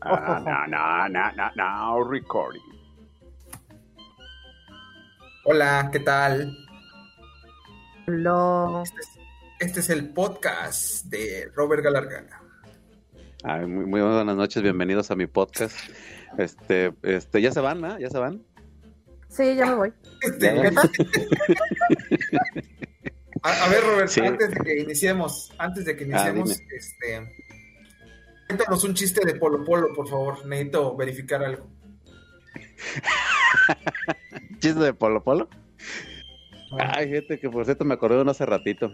Ah, no, no, no, no, no, recording. Hola, ¿qué tal? Hola. Este es, este es el podcast de Robert Galargana. Ay, muy, muy buenas noches, bienvenidos a mi podcast. Este, este, ya se van, ¿no? Ya se van. Sí, ya me voy. Este, a, a ver, Robert, Sí. antes de que iniciemos, antes de que iniciemos, dime. este, cuéntanos un chiste de Polo Polo, por favor. Necesito verificar algo. ¿Chiste de Polo Polo? Ay, gente, que por cierto me acordé de uno hace ratito.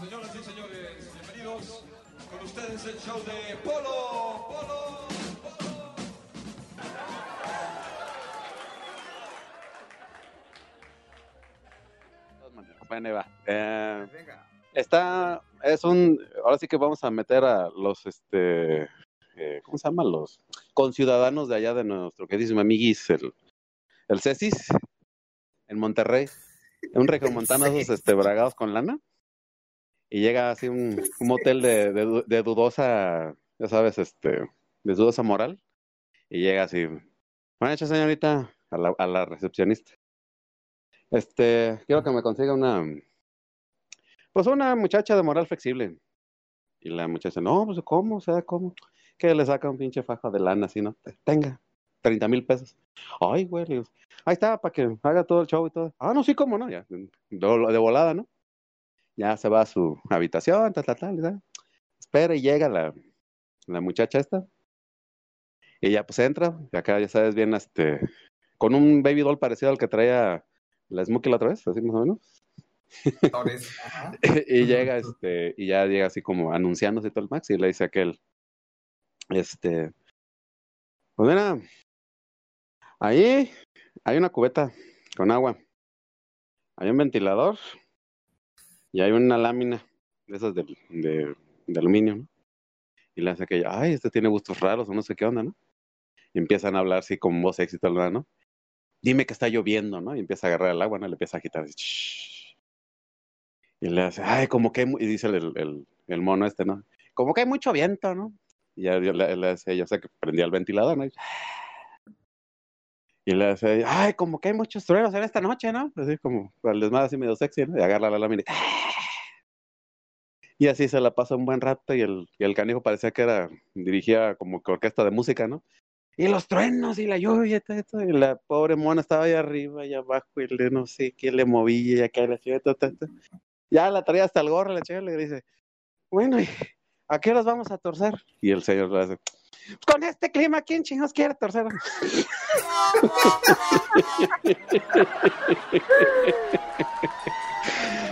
Señoras y señores, bienvenidos con ustedes el show de Polo, Polo, Polo. Bueno, va. Eh, Venga. Está, es un, ahora sí que vamos a meter a los, este, eh, ¿cómo se llama? Los conciudadanos de allá de nuestro queridísimo amiguis, el, el Cesis, en Monterrey. Un regiomontano de esos, este, bragados con lana. Y llega así un, un motel de, de, de dudosa, ya sabes, este, de dudosa moral. Y llega así, buenas noches, señorita, a la, a la recepcionista. Este, quiero que me consiga una, pues una muchacha de moral flexible. Y la muchacha, no, pues ¿cómo? O sea, ¿cómo? Que le saca un pinche faja de lana así, ¿no? Tenga, 30 mil pesos. Ay, güey, ahí está, para que haga todo el show y todo. Ah, no, sí, cómo no, ya, de, volada, ¿no? Ya se va a su habitación, tal, tal, tal, tal. Espera y llega la, la muchacha esta. Y ya pues entra, y acá ya sabes bien, este, con un baby doll parecido al que traía la Smokey la otra vez, así más o menos. Y llega este y ya llega así como anunciándose todo el Max y le dice a aquel este pues mira ahí hay una cubeta con agua hay un ventilador y hay una lámina de esas de, de, de aluminio y le hace aquella ay este tiene gustos raros o no sé qué onda ¿no? y empiezan a hablar así con voz ¿verdad, ¿no? dime que está lloviendo ¿no? y empieza a agarrar el agua ¿no? le empieza a agitar así. Y le hace, ay, como que hay, mu-", y dice el, el, el mono este, ¿no? Como que hay mucho viento, ¿no? Y ya le, hace ella, o sea, que prendía el ventilador, ¿no? Y, y le hace, ay, como que hay muchos truenos en esta noche, ¿no? Así como, el desmadre así medio sexy, ¿no? Y agarra la lámina y, y así se la pasa un buen rato y el, y el canijo parecía que era, dirigía como que orquesta de música, ¿no? Y los truenos y la lluvia y todo y la pobre mona estaba ahí arriba y abajo y le no sé quién le movía y acá la ciudad. Ya la traía hasta el gorro, la chica le dice, bueno, ¿y ¿a qué horas vamos a torcer? Y el señor le hace, con este clima, ¿quién chingos quiere torcer?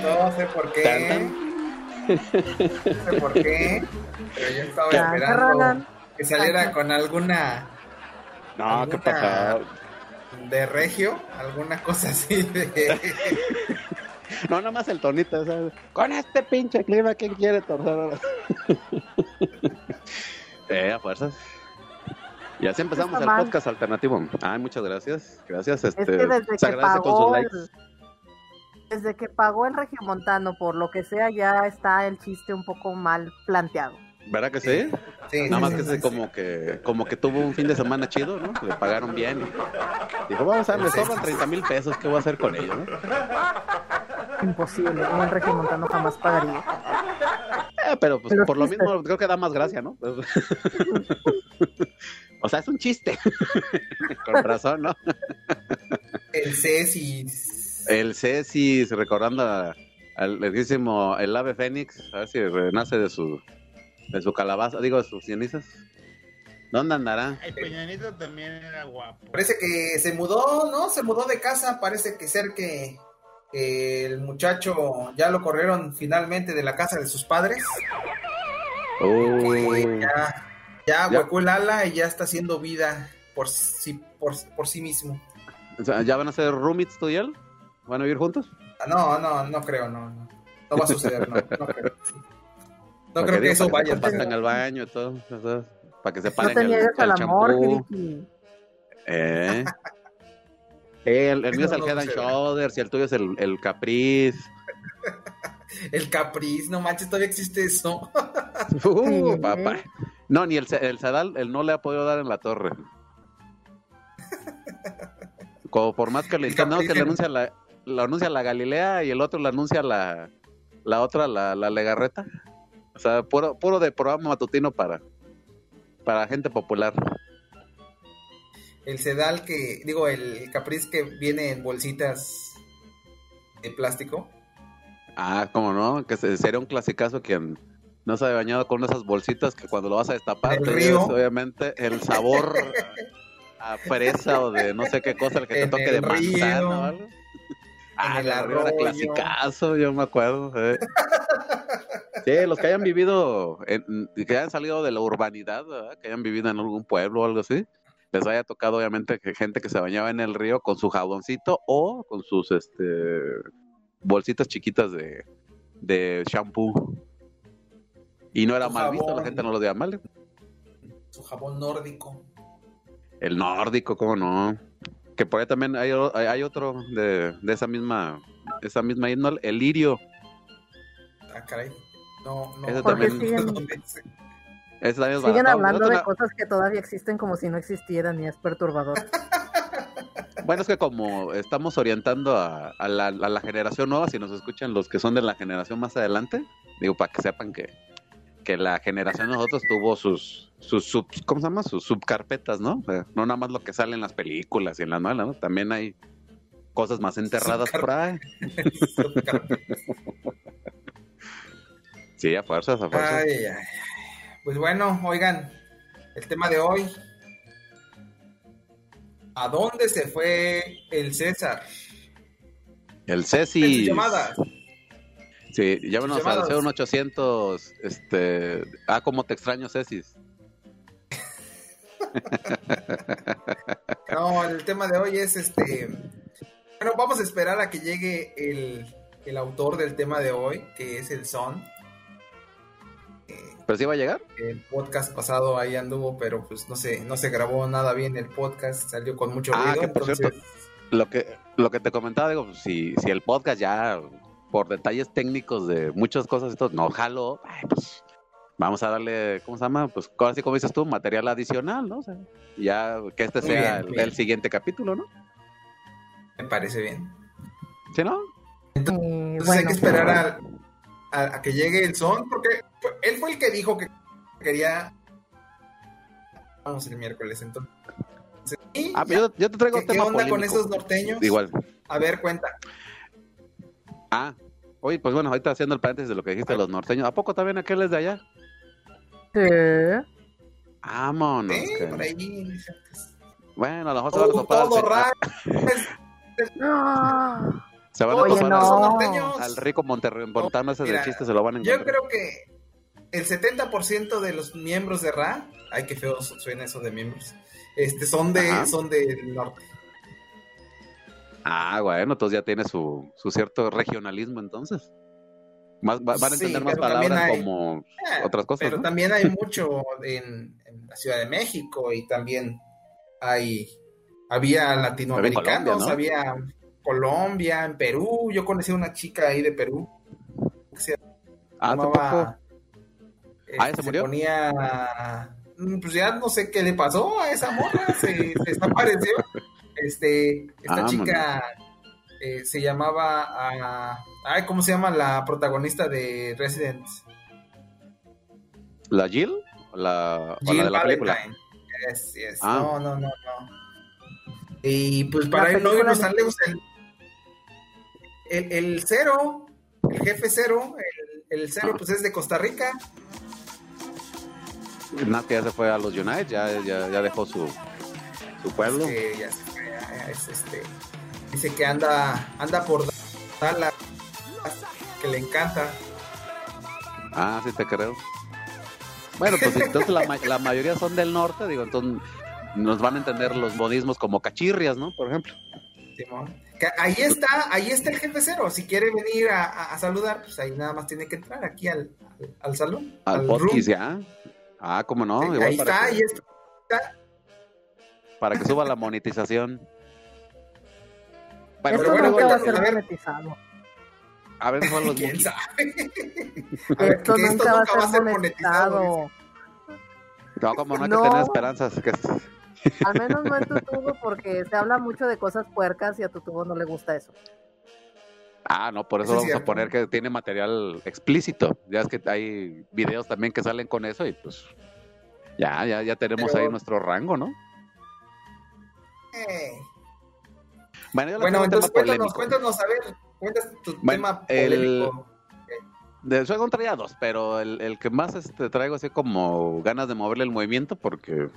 No sé por qué. Tan, tan. No sé por qué. Pero yo estaba Tan, esperando que saliera con alguna No, ¿qué ¿Alguna- pasa? de regio, alguna cosa así de. No, nada más el tonito, o sea, con este pinche clima, ¿quién quiere torcer ahora? eh, a fuerzas. Y así empezamos el mal. podcast alternativo. Ay, muchas gracias. Gracias. Este, Es que desde se que agradece con pagó sus el, likes. desde que pagó el regiomontano, por lo que sea, ya está el chiste un poco mal planteado. ¿Verdad que sí? Sí, Nada sí, más sí, que sí, como que como que tuvo un fin de semana chido, ¿no? Le pagaron bien. Dijo, vamos a ver, me Sí, sobran sí, 30 mil pesos, ¿qué voy a hacer con ellos? ¿no? Imposible, un regiomontano jamás pagaría. Eh, pero pues Pero por lo mismo creo que da más gracia, ¿no? o sea, es un chiste. con razón, ¿no? El Ceci. El Ceci, recordando al legísimo el ave fénix, a ver si renace de su de su calabaza, digo, de sus cenizas. ¿Dónde andará? El Peñanito también era guapo. Parece que se mudó, ¿no? Se mudó de casa. Parece que ser que, que el muchacho ya lo corrieron finalmente de la casa de sus padres. Que Uy. ya, ya Ya. huecó el ala y ya está haciendo vida por sí, por, por sí mismo. O sea, ¿Ya van a ser roommates tú y él? ¿Van a vivir juntos? Ah, No, no, no creo, no, no. No va a suceder, no, no creo. No que digo, eso vaya a suceder. el baño y todo, todo, para que se No paren te el, el al amor. Eh. El, el mío es el Head and. Shoulders y el tuyo es el, el Caprice. El Capriz, no manches, todavía existe eso. Uh, papá. No, ni el, el Sadal, él no le ha podido dar en la torre. Como por más que le digan, no, que le anuncia la, lo anuncia la Galilea y el otro le anuncia la, la otra, la, la Legarreta. O sea, puro, puro de programa matutino para, para gente popular. El sedal que, digo, el capriz que viene en bolsitas de plástico. Ah, cómo no, que se- sería un clasicazo quien no se ha bañado con esas bolsitas que cuando lo vas a destapar, te río. obviamente el sabor a fresa o de no sé qué cosa, el que te En toque el de manzana río, o algo. Ah, el río era arroyo. clasicazo, yo me acuerdo. eh. Sí, los que hayan vivido, en- que hayan salido de la urbanidad, ¿verdad? que hayan vivido en algún pueblo o algo así, les haya tocado obviamente que gente que se bañaba en el río con su jaboncito o con sus este bolsitas chiquitas de, de shampoo. Y no era Su mal visto, la gente no lo veía mal. Su jabón nórdico. El nórdico, cómo no. Que por ahí también hay, hay- otro de, de esa misma esa misma índole, el lirio. Ah, caray. No, no. También- siguen, Ese también es siguen baratón. hablando de cosas que todavía existen como si no existieran y es perturbador. Bueno, es que como estamos orientando a, a la, a la generación nueva, si nos escuchan los que son de la generación más adelante, digo, para que sepan que, que la generación de nosotros tuvo sus, sus sub, ¿cómo se llama? Sus subcarpetas, ¿no? O sea, no nada más lo que sale en las películas y en las novelas, ¿no? También hay cosas más enterradas por ahí. Sí, a fuerzas, a fuerzas. Ay, ay, ay. Pues bueno, oigan, el tema de hoy. ¿A dónde se fue el César? El Ceci. llamadas. Sí, llámenos al llamadas. 01800, este, ah, cómo te extraño, Cecis. No, el tema de hoy es este. Bueno, vamos a esperar a que llegue el, el autor del tema de hoy, que es el Son. Eh, ¿Pero sí va a llegar? el podcast pasado ahí anduvo, pero pues no sé, no se grabó nada bien el podcast, salió con mucho Ah, ruido. que por entonces, cierto, lo que, lo que te comentaba, digo, pues, si, si el podcast ya, por detalles técnicos de muchas cosas, esto no jaló, pues vamos a darle, ¿cómo se llama? Pues así como dices tú, material adicional, ¿no? O sea, ya que este Muy sea bien, el, bien. el siguiente capítulo, ¿no? me parece bien. ¿Sí, no? Entonces bueno, hay que esperar a, a- a que llegue el son, porque fue- él fue el que dijo que quería. Vamos el miércoles, entonces. Y Ah, pero yo, yo te traigo ¿Qué, un qué tema onda con polémico. esos norteños? Igual. A ver, cuenta. Ah, oye, pues bueno, ahorita haciendo el paréntesis de lo que dijiste de los norteños, ¿a poco también aquel es de allá? ¿qué? Vámonos. Sí, que- por ahí. Bueno, a lo mejor se van a Todo, topar todo raro. Se van a no. al- rico Monterrey, montano ese de chiste, se lo van a Yo encontrar. creo que el 70% de los miembros de Ra, ay qué feo suena eso de miembros, este son de Ajá. son del norte. Ah, bueno, entonces ya tiene su, su cierto regionalismo entonces. Más, va- van a Sí, entender más palabras hay- como Ah, otras cosas, Pero ¿no? también hay mucho en, en la Ciudad de México y también hay había latinoamericanos, ¿no? había Colombia, en Perú, yo conocí a una chica ahí de Perú que se Ah, llamaba este, Ah, ¿ya se murió? ponía mm, pues ya no sé qué le pasó a esa morra, se, se desapareció. Este, esta Ah, chica eh, se llamaba ah, ay, ¿cómo se llama la protagonista de Resident? ¿La Jill? ¿O la, o la Jill de la película? Valentine. Yes, yes. Ah. No, no, no, no. Y pues para él no irnos tan lejos, el, el, el cero, el jefe cero, el, el cero pues es de Costa Rica. Que ya se fue a los United, ya, ya, ya dejó su, su pueblo. Este, ya se fue, ya es este, dice que anda, anda por Dallas, que le encanta. Ah, sí te creo. Bueno, pues entonces la, la mayoría son del norte, digo, entonces nos van a entender los modismos como cachirrias, ¿no? Por ejemplo. Simón. Que ahí está, ahí está el jefe cero. Si quiere venir a, a- a saludar, pues ahí nada más tiene que entrar aquí al, al, al salón. Al room. podcast, ya. Ah, cómo no, Sí, igual ahí para, está, que, ahí está. para que suba la monetización. Bueno, Esto bueno, nunca va a ser monetizado. a ver, son los ¿Quién monkeys. sabe? A ver, Esto nunca va a ser monetizado. No, como no hay No. que tener esperanzas. Que... Al menos no en tu tubo porque se habla mucho de cosas puercas y a tu tubo no le gusta eso. Ah, no, por eso Eso es vamos a poner que tiene material explícito. Ya es que hay videos también que salen con eso y pues ya, ya, ya tenemos Pero- ahí nuestro rango, ¿no? Eh, Bueno, entonces cuéntanos, polémico. cuéntanos, a ver, cuéntanos tu Bueno, tema el- polémico. De Suegón traía dos, pero el, el que más este, traigo así como ganas de moverle el movimiento, porque,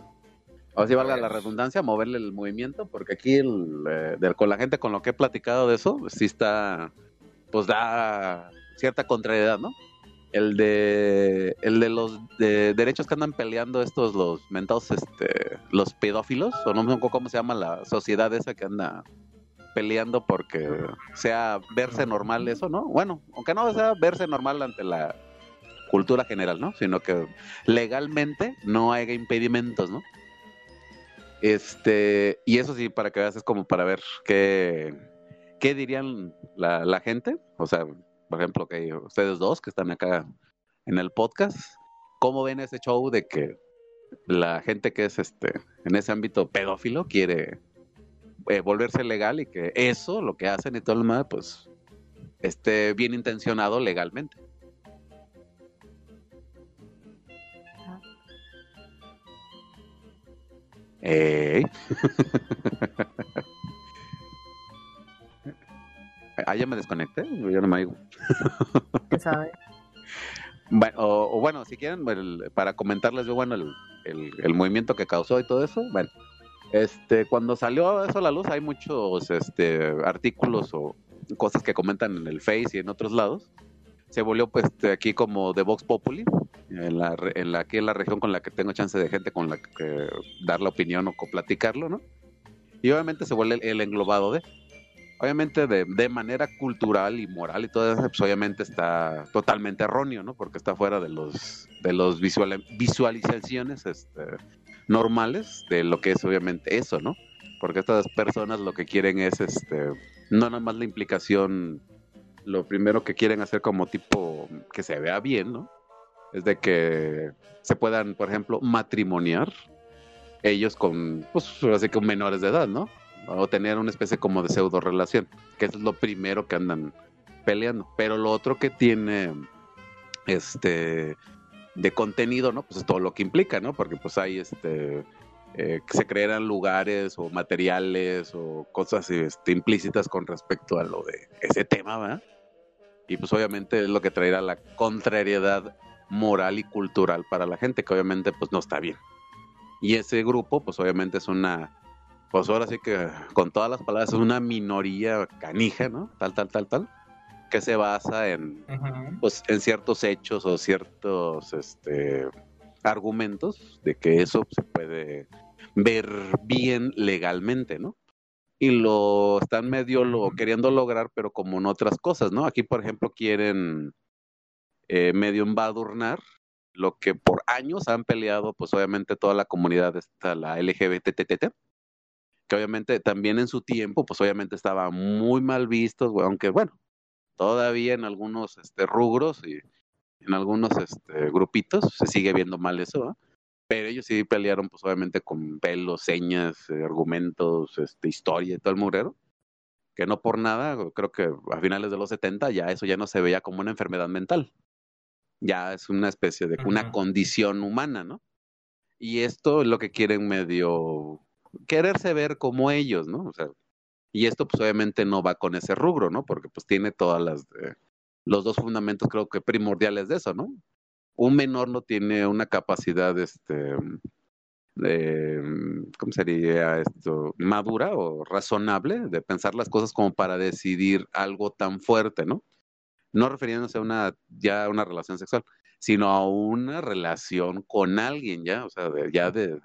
ahora sí valga la redundancia, moverle el movimiento, porque aquí el, eh, del- con la gente con lo que he platicado de eso, sí está, pues da cierta contrariedad, ¿no? El de, el de los de derechos que andan peleando estos, los mentados, este, los pedófilos, o no sé cómo se llama la sociedad esa que anda peleando porque sea verse normal eso, ¿no? Bueno, aunque no sea verse normal ante la cultura general, ¿no? Sino que legalmente no haya impedimentos, ¿no? Este, y eso sí, para que veas, es como para ver qué, qué dirían la, la gente, o sea, por ejemplo, que ustedes dos que están acá en el podcast, ¿cómo ven ese show de que la gente que es este en ese ámbito pedófilo quiere eh, volverse legal y que eso, lo que hacen y todo lo demás, pues esté bien intencionado legalmente. Ey. ah, ya me desconecté, yo no me digo. ¿Quién sabe? Bueno, o, o bueno, si quieren, el- para comentarles yo, bueno, el, el- el movimiento que causó y todo eso, bueno, este, cuando salió eso a la luz, hay muchos este, artículos o cosas que comentan en el Face y en otros lados. Se volvió pues este, aquí como de Vox Populi, en la, en aquí en la región con la que tengo chance de gente con la que dar la opinión o platicarlo, ¿no? Y obviamente se vuelve el, el englobado de obviamente de, de manera cultural y moral y todo eso, pues obviamente está totalmente erróneo, ¿no? Porque está fuera de los de los visual, visualizaciones este, normales de lo que es obviamente eso, ¿no? Porque estas personas lo que quieren es este no nada más la implicación lo primero que quieren hacer como tipo que se vea bien, ¿no? Es de que se puedan, por ejemplo, matrimoniar ellos con, pues, así que menores de edad, ¿no? O tener una especie como de pseudo relación, que es lo primero que andan peleando. Pero lo otro que tiene, este, de contenido, ¿no? Pues es todo lo que implica, ¿no? Porque pues hay, este, eh, que se crean lugares o materiales o cosas este, implícitas con respecto a lo de ese tema, ¿verdad? Y pues obviamente es lo que traerá la contrariedad moral y cultural para la gente, que obviamente pues no está bien. Y ese grupo pues obviamente es una, pues ahora sí que con todas las palabras es una minoría canija, ¿no? Tal, tal, tal, tal, que se basa en, pues en ciertos hechos o ciertos este argumentos de que eso se puede ver bien legalmente, ¿no? Y lo están medio lo queriendo lograr, pero como en otras cosas, ¿no? Aquí, por ejemplo, quieren eh, medio embadurnar lo que por años han peleado, pues obviamente toda la comunidad esta, la LGBTTT, que obviamente también en su tiempo, pues obviamente estaba muy mal vistos, aunque bueno, todavía en algunos este, rubros y en algunos este, grupitos se sigue viendo mal eso, ¿no? pero ellos sí pelearon pues obviamente con pelos, señas, eh, argumentos, este, historia y todo el murero, que no por nada, creo que a finales de los 70 ya eso ya no se veía como una enfermedad mental, ya es una especie de una condición humana, ¿no? Y esto es lo que quieren medio quererse ver como ellos, ¿no? O sea, y esto pues obviamente no va con ese rubro, ¿no? Porque pues tiene todas las eh, los dos fundamentos creo que primordiales de eso, ¿no? Un menor no tiene una capacidad este de ¿cómo sería esto? madura o razonable de pensar las cosas como para decidir algo tan fuerte, ¿no? No refiriéndose a una ya una relación sexual, sino a una relación con alguien ya, o sea, de, ya de,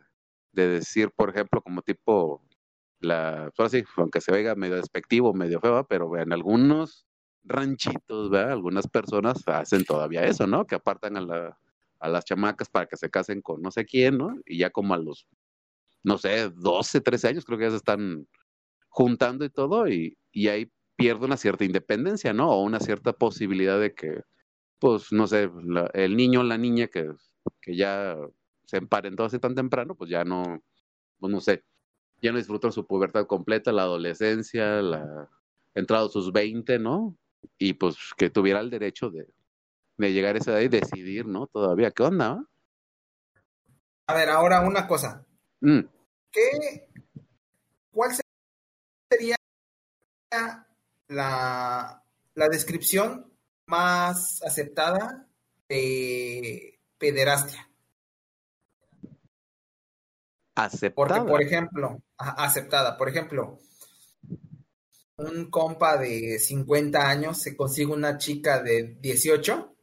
de decir, por ejemplo, como tipo la, pues así, aunque se oiga medio despectivo, medio feo, pero en algunos ranchitos, ¿verdad? Algunas personas hacen todavía eso, ¿no? Que apartan a, la, a las chamacas para que se casen con no sé quién, ¿no? Y ya como a los, no sé, 12, 13 años creo que ya se están juntando y todo, y, y ahí pierde una cierta independencia, ¿no? O una cierta posibilidad de que, pues, no sé, la- el niño o la niña que, que ya se emparentó así tan temprano, pues ya no, pues no sé, ya no disfrutan su pubertad completa, la adolescencia, la entrado sus 20, ¿no? Y pues que tuviera el derecho de, de llegar a esa edad y decidir, ¿no? Todavía, ¿qué onda? A ver, ahora una cosa. Mm, ¿Qué, ¿Cuál sería la, la descripción más aceptada de pederastia? Porque, aceptada. por ejemplo, aceptada, por ejemplo, un compa de 50 años se consigue una chica de 18,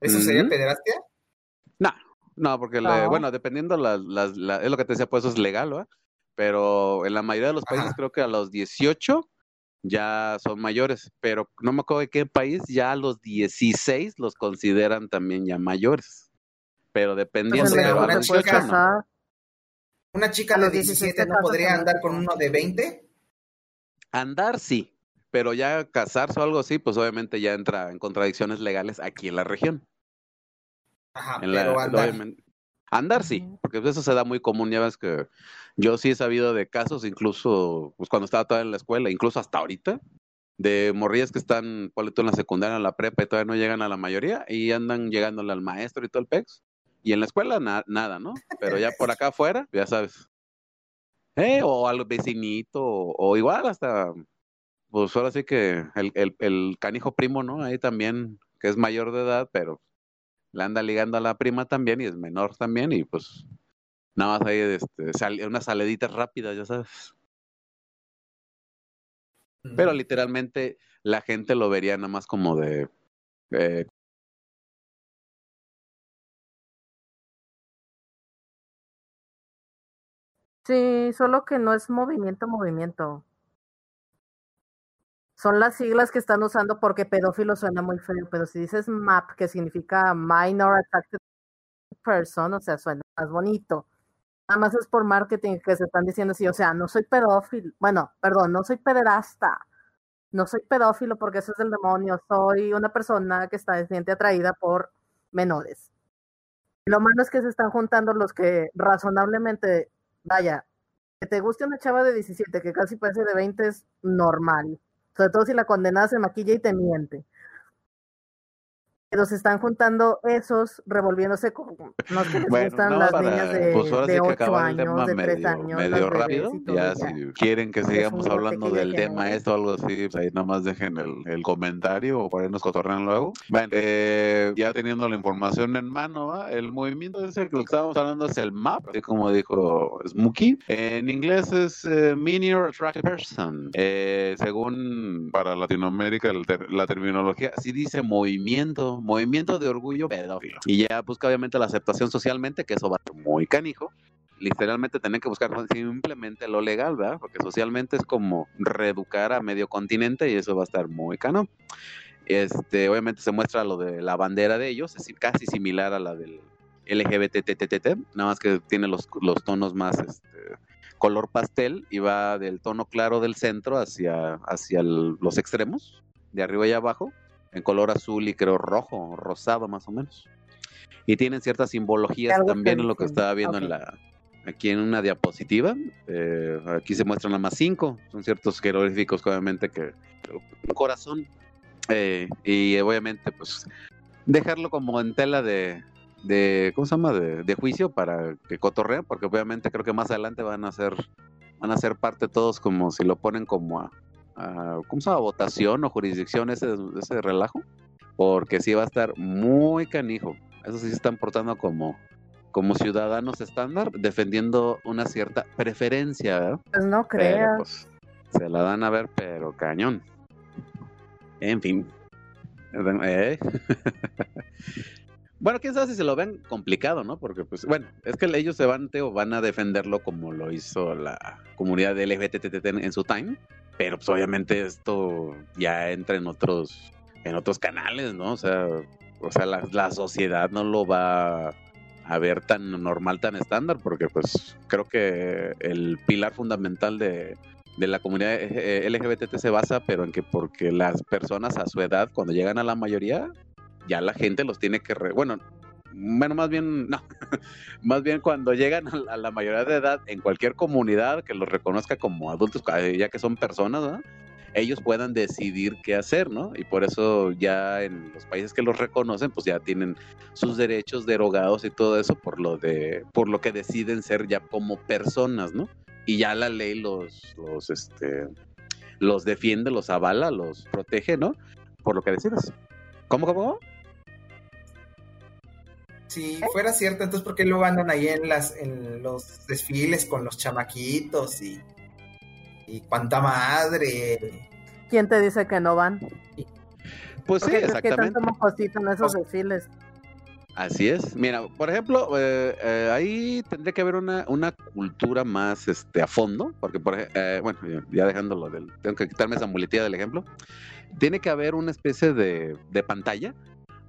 ¿eso sería pederastia? No, no, porque le- No. bueno, dependiendo las, las, la- es lo que te decía, pues eso es legal, ¿verdad? Pero en la mayoría de los países Ajá. creo que a los 18 ya son mayores, pero no me acuerdo de qué país, ya a los 16 los consideran también ya mayores. Pero dependiendo de una chica- 18, no. casar. ¿Una chica A de los 16 17 te no podría andar con uno de 20? Andar sí, pero ya casarse o algo así, pues obviamente ya entra en contradicciones legales aquí en la región. Ajá, En la- pero andar. Andar sí, porque eso se da muy común, ya ves que yo sí he sabido de casos, incluso pues cuando estaba todavía en la escuela, incluso hasta ahorita, de morrillas que están, ponle en la secundaria, en la prepa y todavía no llegan a la mayoría y andan llegándole al maestro y todo el pex. Y en la escuela na- nada, ¿no? Pero ya por acá afuera, ya sabes. Eh, o al vecinito, o, o igual hasta, pues ahora sí que el, el, el canijo primo, ¿no? Ahí también, que es mayor de edad, pero le anda ligando a la prima también y es menor también y pues nada más ahí este, sal- unas saleditas rápidas, ya sabes. Pero literalmente la gente lo vería nada más como de... eh, Sí, solo que no es movimiento, movimiento. Son las siglas que están usando porque pedófilo suena muy feo, pero si dices MAP, que significa Minor Attracted Person, o sea, suena más bonito. Nada más es por marketing que se están diciendo así, o sea, no soy pedófilo, bueno, perdón, no soy pederasta, no soy pedófilo porque eso es del demonio, soy una persona que está siente atraída por menores. Lo malo es que se están juntando los que razonablemente, vaya, que te guste una chava de 17 que casi parece de 20 es normal, sobre todo si la condenada se maquilla y te miente. Pero se están juntando esos revolviéndose con los que les Bueno, gustan no, las para- niñas de, pues ahora de sí que 8 acabar el años, de 3 medio, años, medio rápido. todo, Ya ya. si quieren que Es sigamos hablando del tema género. esto o algo así, pues ahí nomás dejen el, el comentario o por ahí nos cotorrean luego. Bueno, eh, ya teniendo la información en mano, ¿va? el movimiento ese que estábamos hablando es el MAP, así como dijo Smokey. En inglés es eh, Minor Attracted Person. Eh, según para Latinoamérica el ter- la terminología, sí dice movimiento, movimiento de orgullo pedófilo. Y ya busca obviamente la aceptación socialmente, que eso va muy canijo literalmente tener que buscar simplemente lo legal, ¿verdad? Porque socialmente es como reeducar a medio continente y eso va a estar muy cano. Este, obviamente se muestra lo de la bandera de ellos, es casi similar a la del LGBTTTT, nada más que tiene los, los tonos más este, color pastel y va del tono claro del centro hacia, hacia los extremos, de arriba y abajo, en color azul y creo rojo, rosado más o menos. Y tienen ciertas simbologías también en lo que estaba viendo en la aquí en una diapositiva. Eh, aquí se muestran nada más cinco. Son ciertos jeroglíficos, obviamente, que un corazón. Eh, y obviamente, pues, dejarlo como en tela de, de ¿cómo se llama? De, de juicio para que cotorreen, porque obviamente creo que más adelante van a ser, van a ser parte todos como si lo ponen como a, a ¿cómo se llama? Votación o jurisdicción ese, ese relajo, porque sí va a estar muy canijo. Eso sí se están portando como, como ciudadanos estándar, defendiendo una cierta preferencia, ¿verdad? Pues no creas. pues se la dan a ver, pero cañón. En fin. Eh. bueno, quién sabe si se lo ven complicado, ¿no? Porque, pues, bueno, es que ellos se van, Teo, van a defenderlo como lo hizo la comunidad de LGBTT en, su time. Pero, pues, obviamente esto ya entra en otros, en otros canales, ¿no? O sea, o sea, la, la sociedad no lo va a ver tan normal, tan estándar, porque, pues, creo que el pilar fundamental de, de la comunidad eh, LGBT se basa, pero en que porque las personas a su edad, cuando llegan a la mayoría, ya la gente los tiene que, re- bueno, bueno, más bien, no, más bien cuando llegan a la, mayoría de edad en cualquier comunidad que los reconozca como adultos, eh, ya que son personas, ¿verdad? ellos puedan decidir qué hacer, ¿no? Y por eso ya en los países que los reconocen, pues ya tienen sus derechos derogados y todo eso por lo de, por lo que deciden ser ya como personas, ¿no? Y ya la ley los, los, este, los defiende, los avala, los protege, ¿no? Por lo que decidas. ¿Cómo, cómo? Si fuera cierto, entonces ¿por qué luego andan ahí en las en los desfiles con los chamaquitos y y cuánta madre? ¿Quién te dice que no van? Pues sí, ¿Por qué crees que exactamente. tanto en esos desfiles? Así es. Mira, por ejemplo, eh, eh, ahí tendría que haber una, una cultura más este, a fondo, porque, por, eh, bueno, ya- ya dejándolo del. Tengo que quitarme esa muletilla del ejemplo. Tiene que haber una especie de, de pantalla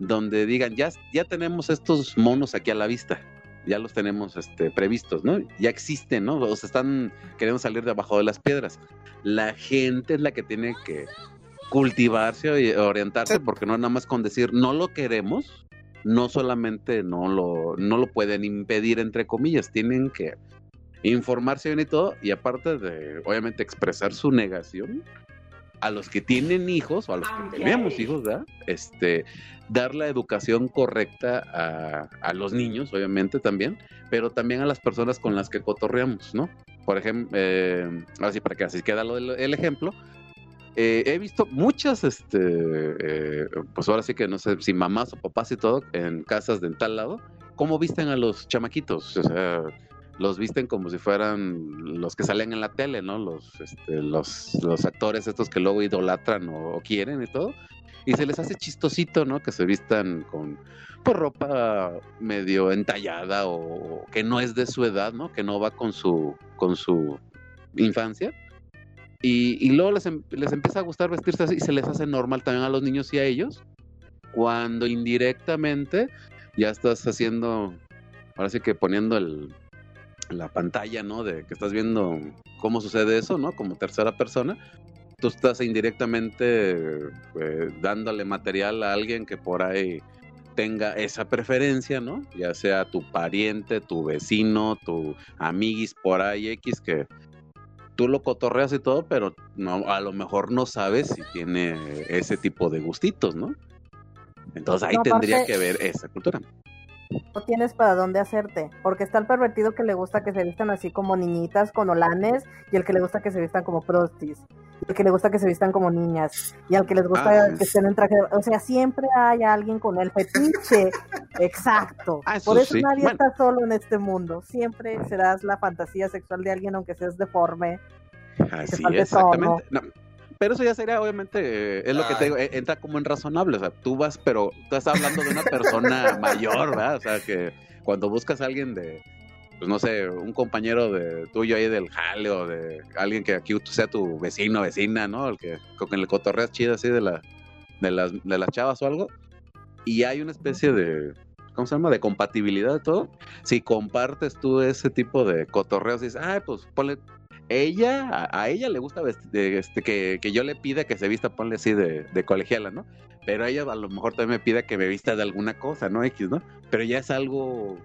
donde digan, ya, ya tenemos estos monos aquí a la vista. Ya los tenemos este, previstos, ¿no? Ya existen, ¿no? O sea, están queriendo salir de abajo de las piedras. La gente es la que tiene que cultivarse y orientarse, porque no nada más con decir no lo queremos, no solamente no lo, no lo pueden impedir, entre comillas, tienen que informarse bien y todo, y aparte de, obviamente, expresar su negación a los que tienen hijos o a los que tenemos hijos, ¿verdad? Este, dar la educación correcta a, a los niños, obviamente también, pero también a las personas con las que cotorreamos, ¿no? Por ejemplo, eh, así para que así queda lo del el ejemplo, eh, he visto muchas, este, eh, pues ahora sí que no sé si mamás o papás y todo, en casas de tal lado, cómo visten a los chamaquitos, o sea, los visten como si fueran los que salen en la tele, ¿no? Los, este, los, los actores estos que luego idolatran o, o quieren y todo, y se les hace chistosito, ¿no? Que se vistan con por ropa medio entallada o, o que no es de su edad, ¿no? Que no va con su, con su infancia. Y, y luego les, em- les empieza a gustar vestirse así y se les hace normal también a los niños y a ellos, cuando indirectamente ya estás haciendo, ahora sí que poniendo el, la pantalla, ¿no? De que estás viendo cómo sucede eso, ¿no? Como tercera persona. Tú estás indirectamente eh, dándole material a alguien que por ahí tenga esa preferencia, ¿no? Ya sea tu pariente, tu vecino, tu amiguis por ahí X que tú lo cotorreas y todo, pero no, a lo mejor no sabes si tiene ese tipo de gustitos, ¿no? Entonces ahí No, tendría aparte- que ver esa cultura. No tienes para dónde hacerte, porque está el pervertido que le gusta que se vistan así como niñitas con olanes y el que le gusta que se vistan como prostis, y el que le gusta que se vistan como niñas y al que les gusta Ah, que estén en traje, o sea, siempre hay alguien con el fetiche, exacto. Ah, Por eso sí. nadie Bueno. está solo en este mundo, siempre serás la fantasía sexual de alguien aunque seas deforme. Así falte es, exactamente. No, pero eso ya sería, obviamente, eh, es lo que te Ay. digo, eh, entra como en razonable. O sea, tú vas, pero tú estás hablando de una persona mayor, ¿verdad? O sea, que cuando buscas a alguien de, pues no sé, un compañero de tuyo ahí del jale o de alguien que aquí sea tu vecino, vecina, ¿no? El que con el cotorreas chido así de, la, de, las, de las chavas o algo. Y hay una especie de, ¿cómo se llama? De compatibilidad de todo. Si compartes tú ese tipo de cotorreos, dices, ay, pues ponle ella, a, a ella le gusta vesti- de- este, que, que yo le pida que se vista, ponle así de, de colegiala, ¿no? Pero ella a lo mejor también me pida que me vista de alguna cosa, ¿no? X, ¿no? Pero ya es algo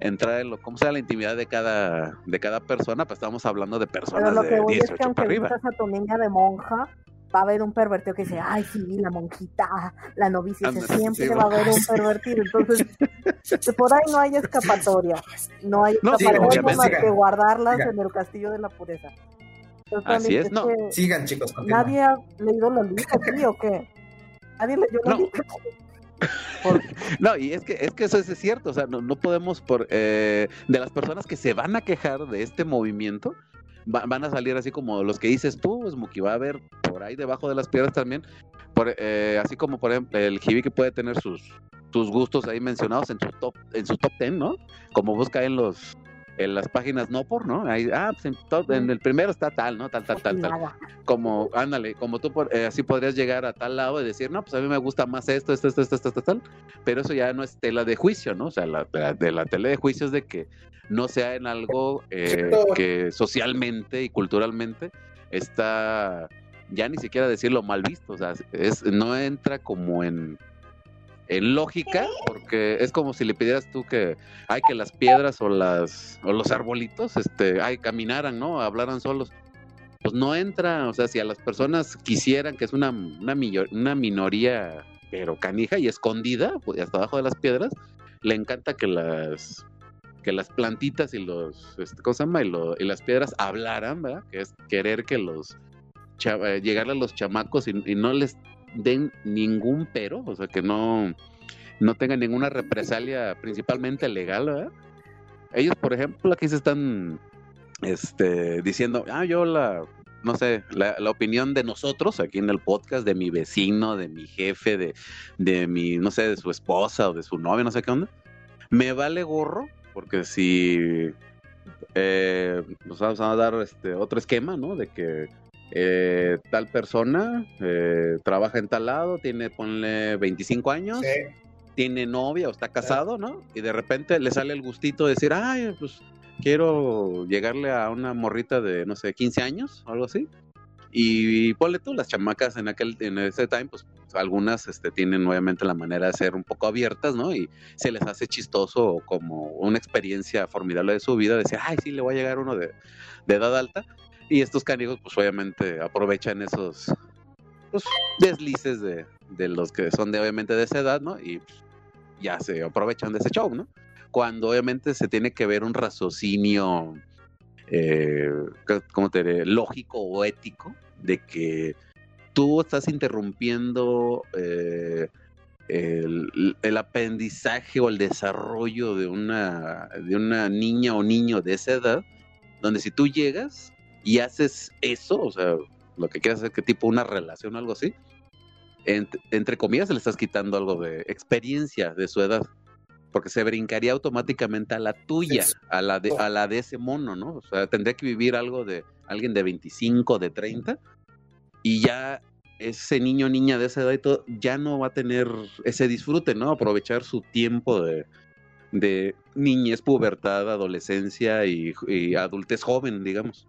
entrar en lo, ¿cómo sea la intimidad de cada, de cada persona? Pues estamos hablando de Pero personas lo de que voy es 18 que aunque para arriba. a tu niña de monja, va a haber un pervertido que dice, ay, sí, la monjita, la novicia, siempre sí, va a haber un pervertido. Entonces, por ahí no hay escapatoria. No hay No, sí, escapatoria obviamente. más que guardarlas Sigan. en el castillo de la pureza. Entonces, Así es, no. que Sigan, chicos. Nadie ha leído la lista, ¿sí o qué? Nadie leyó la No. lista. No, y es que, es que eso es cierto, o sea, no, no podemos por eh, de las personas que se van a quejar de este movimiento, va- van a salir así como los que dices tú, Smokey, va a haber por ahí debajo de las piedras también, por, eh, así como por ejemplo el Hibi que puede tener sus, sus gustos ahí mencionados en su top, en su top ten, ¿no? Como busca en los en las páginas no por, ¿no? Ahí, ah, pues en, top- en el primero está tal, ¿no? Tal, tal, tal, tal como, ándale, como tú por- eh, así podrías llegar a tal lado y decir, no, pues a mí me gusta más esto, esto, esto, esto, esto, esto, tal, pero eso ya no es tela de juicio, ¿no? O sea, la, la- de la tela de juicio es de que no sea en algo eh, que socialmente y culturalmente está, ya ni siquiera decirlo mal visto, o sea, es, no entra como en en lógica, porque es como si le pidieras tú que hay que las piedras o las o los arbolitos, este, ay, caminaran, ¿no? Hablaran solos. Pues no entra, o sea, si a las personas quisieran que es una una, una minoría pero canija y escondida, pues hasta abajo de las piedras, le encanta que las que las plantitas y los este, ¿cómo se llama? Y, lo- y las piedras hablaran, ¿verdad? Que es querer que los eh, llegarle a los chamacos y, y no les den ningún pero, o sea, que no, no tengan ninguna represalia, principalmente legal, ¿verdad? Ellos, por ejemplo, aquí se están este, diciendo, ah, yo la, no sé, la, la opinión de nosotros aquí en el podcast, de mi vecino, de mi jefe, de, de mi, no sé, de su esposa o de su novia, no sé qué onda, me vale gorro, porque si eh, nos vamos a dar este otro esquema, ¿no? De que eh, tal persona eh, trabaja en tal lado, tiene, ponle 25 años, Sí. tiene novia o está casado, ¿no? Y de repente le sale el gustito de decir, ay, pues quiero llegarle a una morrita de, no sé, 15 años o algo así. Y, ponle tú, las chamacas en aquel, en ese time, pues algunas este, tienen obviamente la manera de ser un poco abiertas, ¿no? Y se les hace chistoso como una experiencia formidable de su vida, decir, ay, sí, le voy a llegar uno de, de edad alta. Y estos canijos, pues obviamente aprovechan esos pues, deslices de, de los que son de obviamente de esa edad, ¿no? Y pues, ya se aprovechan de ese show, ¿no? Cuando obviamente se tiene que ver un raciocinio, eh, ¿cómo te diré? Lógico o ético, de que tú estás interrumpiendo eh, el, el aprendizaje o el desarrollo de una, de una niña o niño de esa edad, donde si tú llegas y haces eso, o sea, lo que quieras hacer, que tipo una relación o algo así, ent- entre comillas le estás quitando algo de experiencia de su edad, porque se brincaría automáticamente a la tuya, a la de, a la de ese mono, ¿no? O sea, tendría que vivir algo de alguien de 25, de 30, y ya ese niño o niña de esa edad y todo, ya no va a tener ese disfrute, ¿no? Aprovechar su tiempo de, de niñez, pubertad, adolescencia y, y adultez joven, digamos.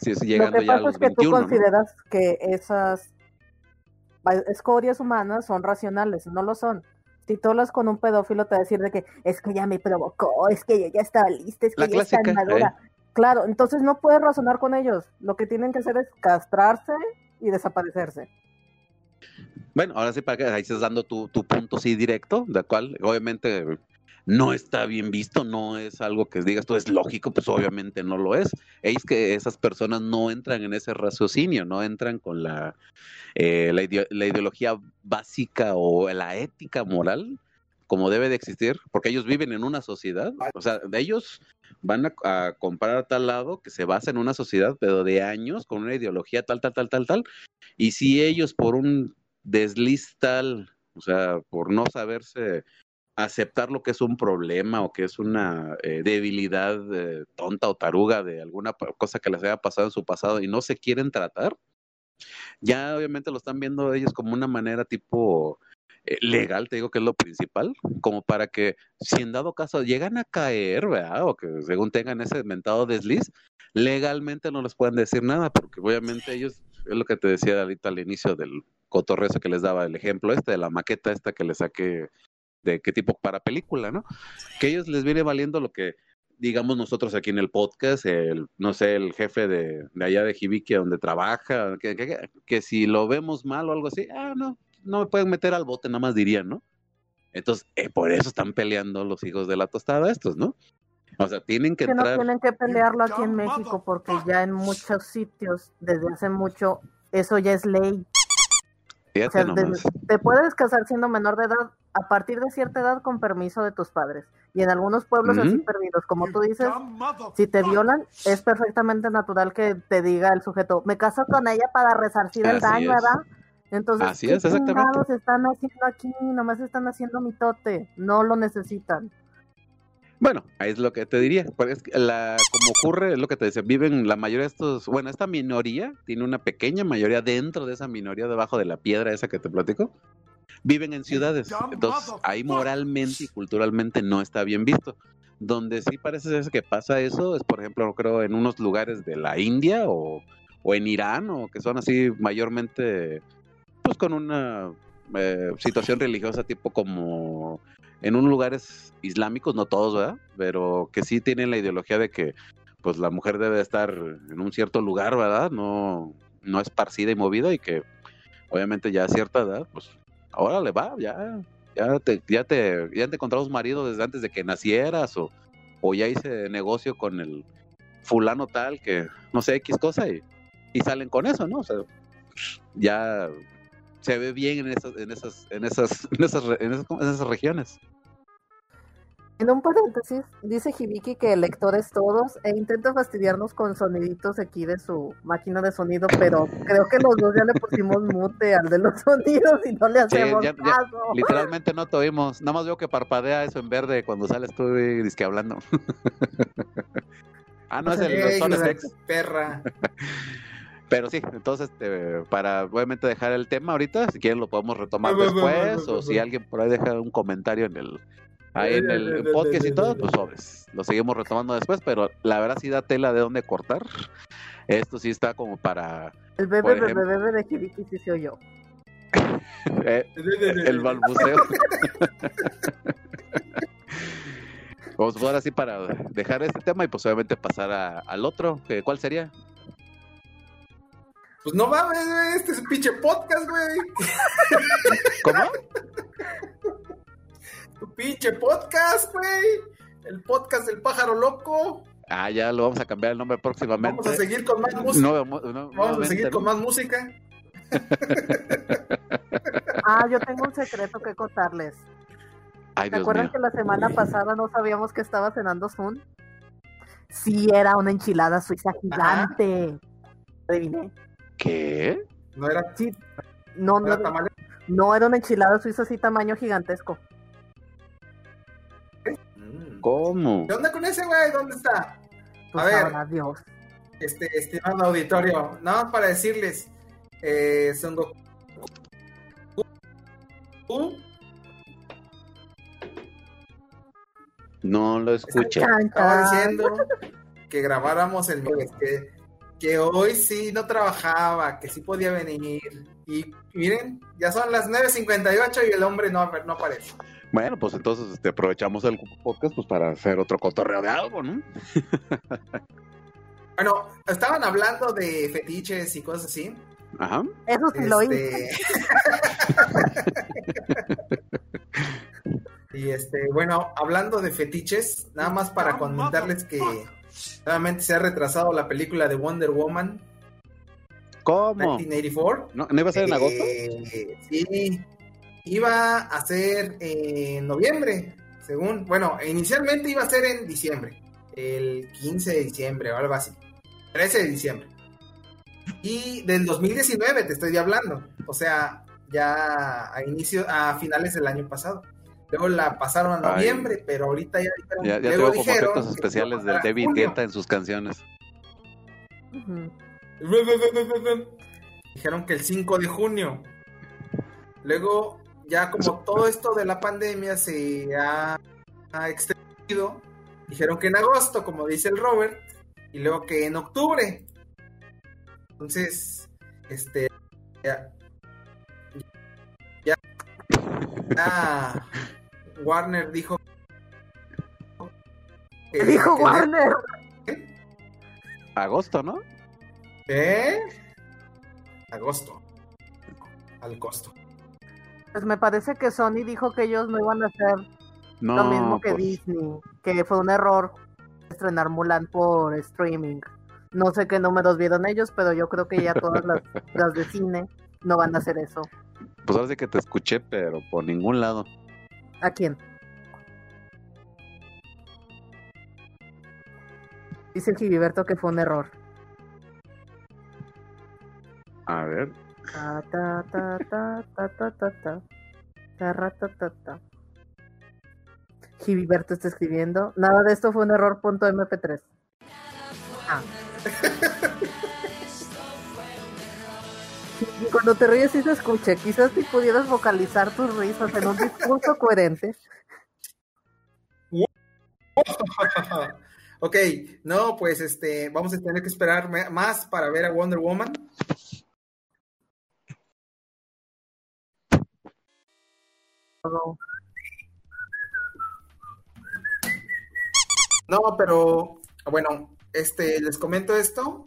Si es Lo llegando que ya a pasa es que 21, tú ¿no? consideras que esas escorias humanas son racionales, no lo son. Si tú hablas con un pedófilo te va a decir de que es que ya me provocó, es que yo ya estaba lista, es que La ya está clásica, madura. Claro, entonces no puedes razonar con ellos. Lo que tienen que hacer es castrarse y desaparecerse. Bueno, ahora sí, para que ahí estás dando tu, tu punto sí directo, de cual obviamente no está bien visto, no es algo que digas tú es lógico, pues obviamente no lo es. Es que esas personas no entran en ese raciocinio, no entran con la, eh, la, ideo- la ideología básica o la ética moral como debe de existir, porque ellos viven en una sociedad, o sea, ellos van a, a comprar a tal lado que se basa en una sociedad, pero de años, con una ideología tal, tal, tal, tal, tal, y si ellos por un desliz tal, o sea, por no saberse aceptar lo que es un problema o que es una eh, debilidad eh, tonta o taruga de alguna cosa que les haya pasado en su pasado y no se quieren tratar, ya obviamente lo están viendo ellos como una manera tipo eh, legal, te digo que es lo principal, como para que si en dado caso llegan a caer, ¿verdad? O que según tengan ese mentado desliz, legalmente no les pueden decir nada, porque obviamente ellos, es lo que te decía ahorita al inicio del cotorreo que les daba el ejemplo este, de la maqueta esta que le saqué de qué tipo para película, ¿no? Que a ellos les viene valiendo lo que digamos nosotros aquí en el podcast, el, no sé, el jefe de, de allá de Jibique donde trabaja, que, que, que si lo vemos mal o algo así, ah, no, no me pueden meter al bote, nada más dirían, ¿no? Entonces, eh, por eso están peleando los hijos de la tostada estos, ¿no? O sea, tienen que que no entrar... tienen que pelearlo aquí en México porque ya en muchos sitios desde hace mucho eso ya es ley. O sea, te puedes casar siendo menor de edad a partir de cierta edad con permiso de tus padres. Y en algunos pueblos así Ujú. perdidos, como tú dices, si te violan, es perfectamente natural que te diga el sujeto, me caso con ella para resarcir el Así daño, es. ¿verdad? Entonces, Así ¿qué es, exactamente. están haciendo aquí? Nomás están haciendo mitote, no lo necesitan. Bueno, ahí es lo que te diría. Porque es que la, como ocurre, es lo que te decía, viven la mayoría de estos, bueno, esta minoría tiene una pequeña mayoría dentro de esa minoría, debajo de la piedra esa que te platico, viven en ciudades. Entonces, ahí moralmente y culturalmente no está bien visto. Donde sí parece ser que pasa eso es, por ejemplo, creo, en unos lugares de la India o, o en Irán, o que son así mayormente, pues con una eh, situación religiosa tipo como en unos lugares islámicos, no todos, ¿verdad? Pero que sí tienen la ideología de que pues la mujer debe estar en un cierto lugar, ¿verdad? No, no esparcida y movida y que obviamente ya a cierta edad, pues ahora le va, ya, ya te, ya te, ya te encontramos marido desde antes de que nacieras o, o ya hice negocio con el fulano tal que no sé X cosa y, y salen con eso, ¿no? O sea, ya se ve bien en esas, en esas, en esas, en esas, en esas, en esas regiones. En un paréntesis, dice Hibiki que lectores todos e intenta fastidiarnos con soniditos aquí de su máquina de sonido, pero creo que los dos ya le pusimos mute al de los sonidos y no le hacemos ya- ya- caso. Literalmente no te oímos. Nada más veo que parpadea eso en verde cuando sales tú y disque hablando. ah, no, es el Ey, Sound hijo de Effects. perra. Pero sí, entonces, este, para obviamente dejar el tema ahorita, si quieren lo podemos retomar después, o si alguien por ahí deja un comentario en el ahí en el podcast y todo, pues sobres. Lo seguimos retomando después, pero la verdad sí da tela de dónde cortar. Esto sí está como para El bebé, bebé, ejemplo. bebé de Hibiki sí se oyó. eh, el balbuceo. Vamos pues ahora sí para dejar este tema y pues obviamente pasar a- al otro. que ¿Cuál sería? Pues no mames, güey, este es un pinche podcast, güey. ¿Cómo? Tu pinche podcast, güey. El podcast del pájaro loco. Ah, ya lo vamos a cambiar el nombre próximamente. Vamos a seguir con más música. No, no, no, Vamos a seguir con más música. Ah, yo tengo un secreto que contarles. Ay, ¿Se Dios acuerdan mío. que la semana pasada no sabíamos que estaba cenando Sun? Sí, era una enchilada suiza gigante. Adiviné. ¿Qué? No era, Sí, no, no no, no era una enchilada suiza así tamaño gigantesco. ¿Cómo? ¿Qué onda con ese, güey? ¿Dónde está? Pues A ver. Dios. Este, estimado auditorio, nada más para decirles, eh, Son Goku No lo escuché. Chan, estaba diciendo que grabáramos el miércoles, que, que hoy sí no trabajaba, que sí podía venir. Y miren, ya son las 9.58 y el hombre no, no aparece. Bueno, pues entonces este, aprovechamos el podcast pues para hacer otro cotorreo de algo, ¿no? Bueno, estaban hablando de fetiches y cosas así. Ajá. Eso sí lo hice. Este... y este, bueno, hablando de fetiches, nada más para comentarles que nuevamente se ha retrasado la película de Wonder Woman ¿Cómo? 1984. ¿No, ¿no iba a ser en agosto? Eh, sí, iba a ser en noviembre, según, bueno, inicialmente iba a ser en diciembre, el 15 de diciembre o algo así, 13 de diciembre. Y del 2019 te estoy hablando, o sea, ya a inicio, a finales del año pasado. Luego la pasaron a Ay. noviembre, pero ahorita ya dijeron, Ya, ya luego dijeron que especiales del David. Guetta en sus canciones. Dijeron que el 5 de junio. Luego, ya como todo esto de la pandemia se ha, ha extendido, dijeron que en agosto, como dice el Robert, y luego que en octubre. Entonces, este, ya, ya, ya Warner dijo que- Dijo que- Warner. Agosto, ¿no? ¿Eh? Agosto. Al costo. Pues me parece que Sony dijo que ellos no iban a hacer No, lo mismo que pues, Disney, que fue un error estrenar Mulan por streaming. No sé qué números vieron ellos, pero yo creo que ya todas las, las de cine no van a hacer eso. pues ahora sí que te escuché, pero por ningún lado. ¿A quién? Dice el Giliberto que fue un error. A ver. Ta, ta, ta, ta, ta, ta, ta, ta. Tarra, ta, ta, ta. Giliberto está escribiendo. Nada de esto fue un error. Punto MP3. Ah. Cuando te ríes sí se escucha. Quizás si pudieras vocalizar tus risas en un discurso coherente. ok, no, pues este, vamos a tener que esperar más para ver a Wonder Woman. Girl. No, pero bueno, este, les comento esto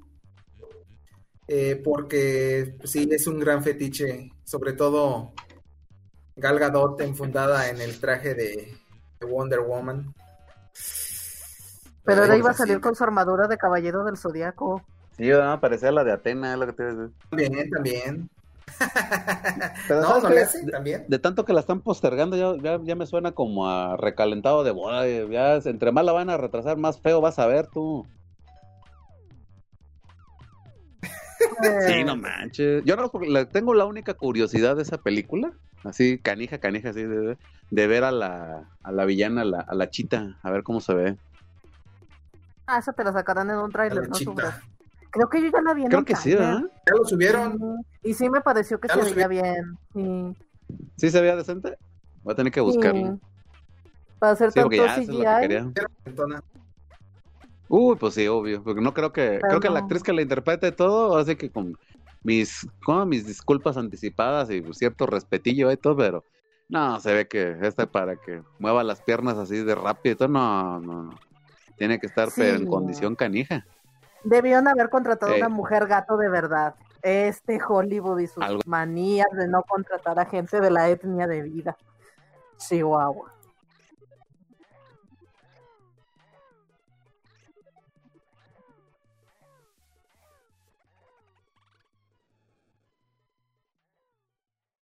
eh, porque pues, sí es un gran fetiche, sobre todo Gal Gadot enfundada en el traje de, de Wonder Woman. Pero ahora iba a salir con su armadura de caballero del zodiaco. Sí, ¿verdad? parecía la de Atena, es lo que te iba a decir. También, también. Pero no, ¿sabes no qué? le hace también. De tanto que la están postergando, ya, ya, ya me suena como a recalentado de boda. eh, Ya, entre más la van a retrasar, más feo vas a ver tú. Sí, no manches. Yo no la- tengo la única curiosidad de esa película, así canija, canija, así de, de ver a la, a la villana, a la, a la chita, a ver cómo se ve. Ah, esa te la sacarán en un tráiler, ¿no? chita. Creo que yo ya la vi en Creo que sí. ¿verdad? Ya lo subieron. Y sí me pareció que Ya se veía bien. Sí. ¿Sí se veía decente? Voy a tener que buscarlo. Sí. Para hacer Sí, tanto ya eso es lo que CGI. Uy, pues sí, obvio, porque no creo que, creo que la actriz que la interprete todo, así que con mis, como mis disculpas anticipadas y cierto respetillo y todo, pero no, se ve que esta para que mueva las piernas así de rápido y todo, no, no, no. Tiene que estar pero en condición canija. Debieron haber contratado Eh. una mujer gato de verdad. Este Hollywood y sus Algo- manías de no contratar a gente de la etnia de vida. Chihuahua.